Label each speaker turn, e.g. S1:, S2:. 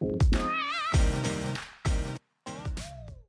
S1: you.